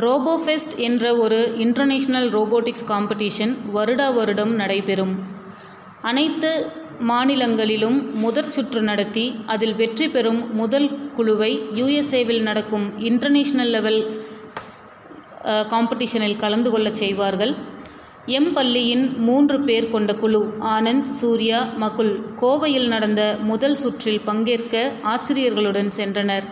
ரோபோஃபெஸ்ட் என்ற ஒரு international robotics competition வருடா வருடம் நடைபெறும். அனைத்து மாநிலங்களிலும் முதற் சுற்று நடத்தி அதில் வெற்றி பெறும் முதல் குழுவை யுஎஸ்ஏவில் நடக்கும் இன்டர்நேஷ்னல் லெவல் காம்படிஷனில் கலந்து கொள்ளச் செய்வார்கள். எம் பள்ளியின் மூன்று பேர் கொண்ட குழு ஆனந்த் சூர்யா மகுல் கோவையில் நடந்த முதல் சுற்றில் பங்கேற்க ஆசிரியர்களுடன் சென்றனர்.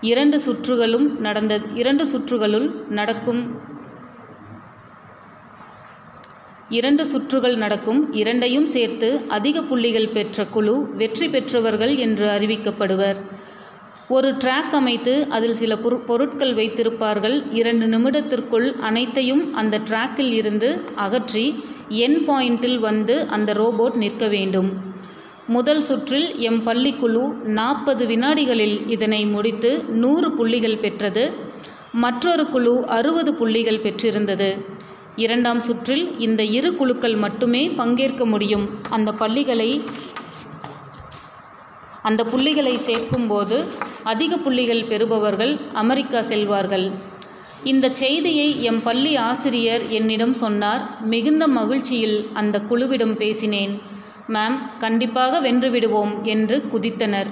இரண்டு சுற்றுகளும் நடந்த இரண்டு சுற்றுகளுள் நடக்கும் இரண்டு சுற்றுகள் நடக்கும் இரண்டையும் சேர்த்து அதிக புள்ளிகள் பெற்ற குழு வெற்றி பெற்றவர்கள் என்று அறிவிக்கப்படுவர். ஒரு ட்ராக் அமைத்து அதில் சில பொரு பொருட்கள் வைத்திருப்பார்கள். இரண்டு நிமிடத்திற்குள் அனைத்தையும் அந்த ட்ராக்கில் இருந்து அகற்றி என் பாயிண்டில் வந்து அந்த ரோபோட் நிற்க வேண்டும். முதல் சுற்றில் எம் பள்ளிக்குழு நாற்பது வினாடிகளில் இதனை முடித்து நூறு புள்ளிகள் பெற்றது. மற்றொரு குழு அறுபது புள்ளிகள் பெற்றிருந்தது. இரண்டாம் சுற்றில் இந்த இரு குழுக்கள் மட்டுமே பங்கேற்க முடியும். அந்த பள்ளிகளை அந்த புள்ளிகளை சேர்க்கும்போது அதிக புள்ளிகள் பெறுபவர்கள் அமெரிக்கா செல்வார்கள். இந்த செய்தியை எம் பள்ளி ஆசிரியர் என்னிடம் சொன்னார். மிகுந்த மகிழ்ச்சியில் அந்த குழுவிடம் பேசினேன். மேம் கண்டிப்பாக வென்றுவிடுவோம் என்று குதித்தனர்.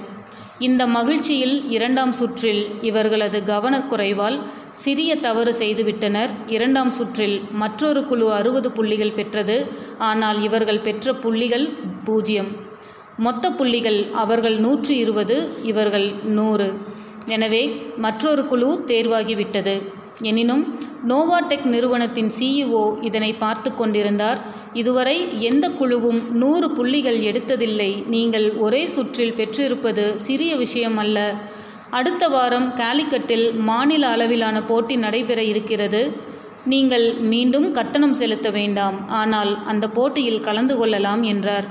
இந்த மகிழ்ச்சியில் இரண்டாம் சுற்றில் இவர்களது கவனக்குறைவால் சிறிய தவறு செய்துவிட்டனர். இரண்டாம் சுற்றில் மற்றொரு குழு அறுபது புள்ளிகள் பெற்றது. ஆனால் இவர்கள் பெற்ற புள்ளிகள் பூஜ்ஜியம் மொத்த புள்ளிகள் அவர்கள் நூற்றி இருபது இவர்கள் நூறு. எனவே மற்றொரு குழு தேர்வாகிவிட்டது. எனினும் நோவாடெக் நிறுவனத்தின் சிஇஓ இதனை பார்த்து கொண்டிருந்தார். இதுவரை எந்த குழுவும் நூறு புள்ளிகள் எடுத்ததில்லை. நீங்கள் ஒரே சுற்றில் பெற்றிருப்பது சிறிய விஷயம் அல்ல. அடுத்த வாரம் காலிக்கட்டில் மாநில அளவிலான போட்டி நடைபெற இருக்கிறது. நீங்கள் மீண்டும் கட்டணம் செலுத்த வேண்டாம். ஆனால் அந்த போட்டியில் கலந்து கொள்ளலாம் என்றார்.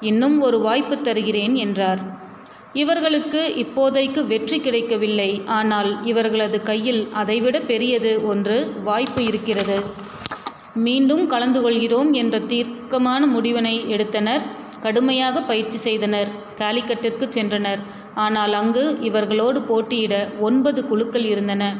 இன்னும் ஒரு வாய்ப்பு தருகிறேன் என்றார். இவர்களுக்கு இப்போதைக்கு வெற்றி கிடைக்கவில்லை. ஆனால் இவர்களது கையில் அதைவிட பெரியது ஒன்று வாய்ப்பு இருக்கிறது. மீண்டும் கலந்து கொள்கிறோம் என்ற தீர்க்கமான முடிவினை எடுத்தனர். கடுமையாக பயிற்சி செய்தனர். காலிக்கட்டிற்கு சென்றனர். ஆனால் அங்கு இவர்களோடு போட்டியிட ஒன்பது குழுக்கள் இருந்தன.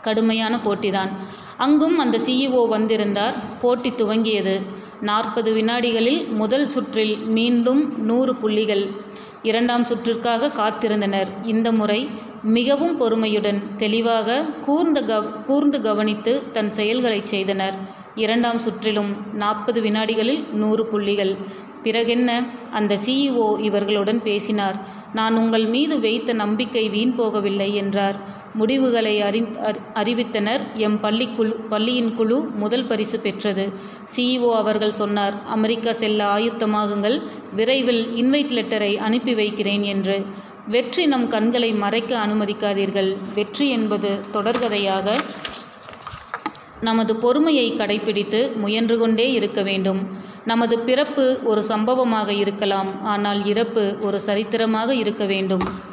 கடுமையான போட்டிதான். அங்கும் அந்த சிஇஓ வந்திருந்தார். போட்டி துவங்கியது. நாற்பது வினாடிகளில் முதல் சுற்றில் மீண்டும் நூறு புள்ளிகள். இரண்டாம் சுற்றிற்காக காத்திருந்தனர். இந்த முறை மிகவும் பொறுமையுடன் தெளிவாக கூர்ந்த கவ் கூர்ந்து கவனித்து தன் செயல்களை செய்தனர். இரண்டாம் சுற்றிலும் நாற்பது வினாடிகளில் நூறு புள்ளிகள். பிறகென்ன? அந்த சிஇஓ இவர்களுடன் பேசினார். நான் உங்கள் மீது வைத்த நம்பிக்கை வீண் போகவில்லை என்றார். முடிவுகளை அறி அறிவித்தனர். எம் பள்ளிக்குழு பள்ளியின் குழு முதல் பரிசு பெற்றது. சிஇஓ அவர்கள் சொன்னார் அமெரிக்கா செல்ல ஆயுத்தமாகுங்கள். விரைவில் இன்வைட் லெட்டரை அனுப்பி வைக்கிறேன் என்று. வெற்றி நம் கண்களை மறைக்க அனுமதிக்காதீர்கள். வெற்றி என்பது தொடர்கதையாக நமது பொறுமையை கடைபிடித்து முயன்று கொண்டே இருக்க வேண்டும். நமது பிறப்பு ஒரு சம்பவமாக இருக்கலாம் ஆனால் இறப்பு ஒரு சரித்திரமாக இருக்க வேண்டும்.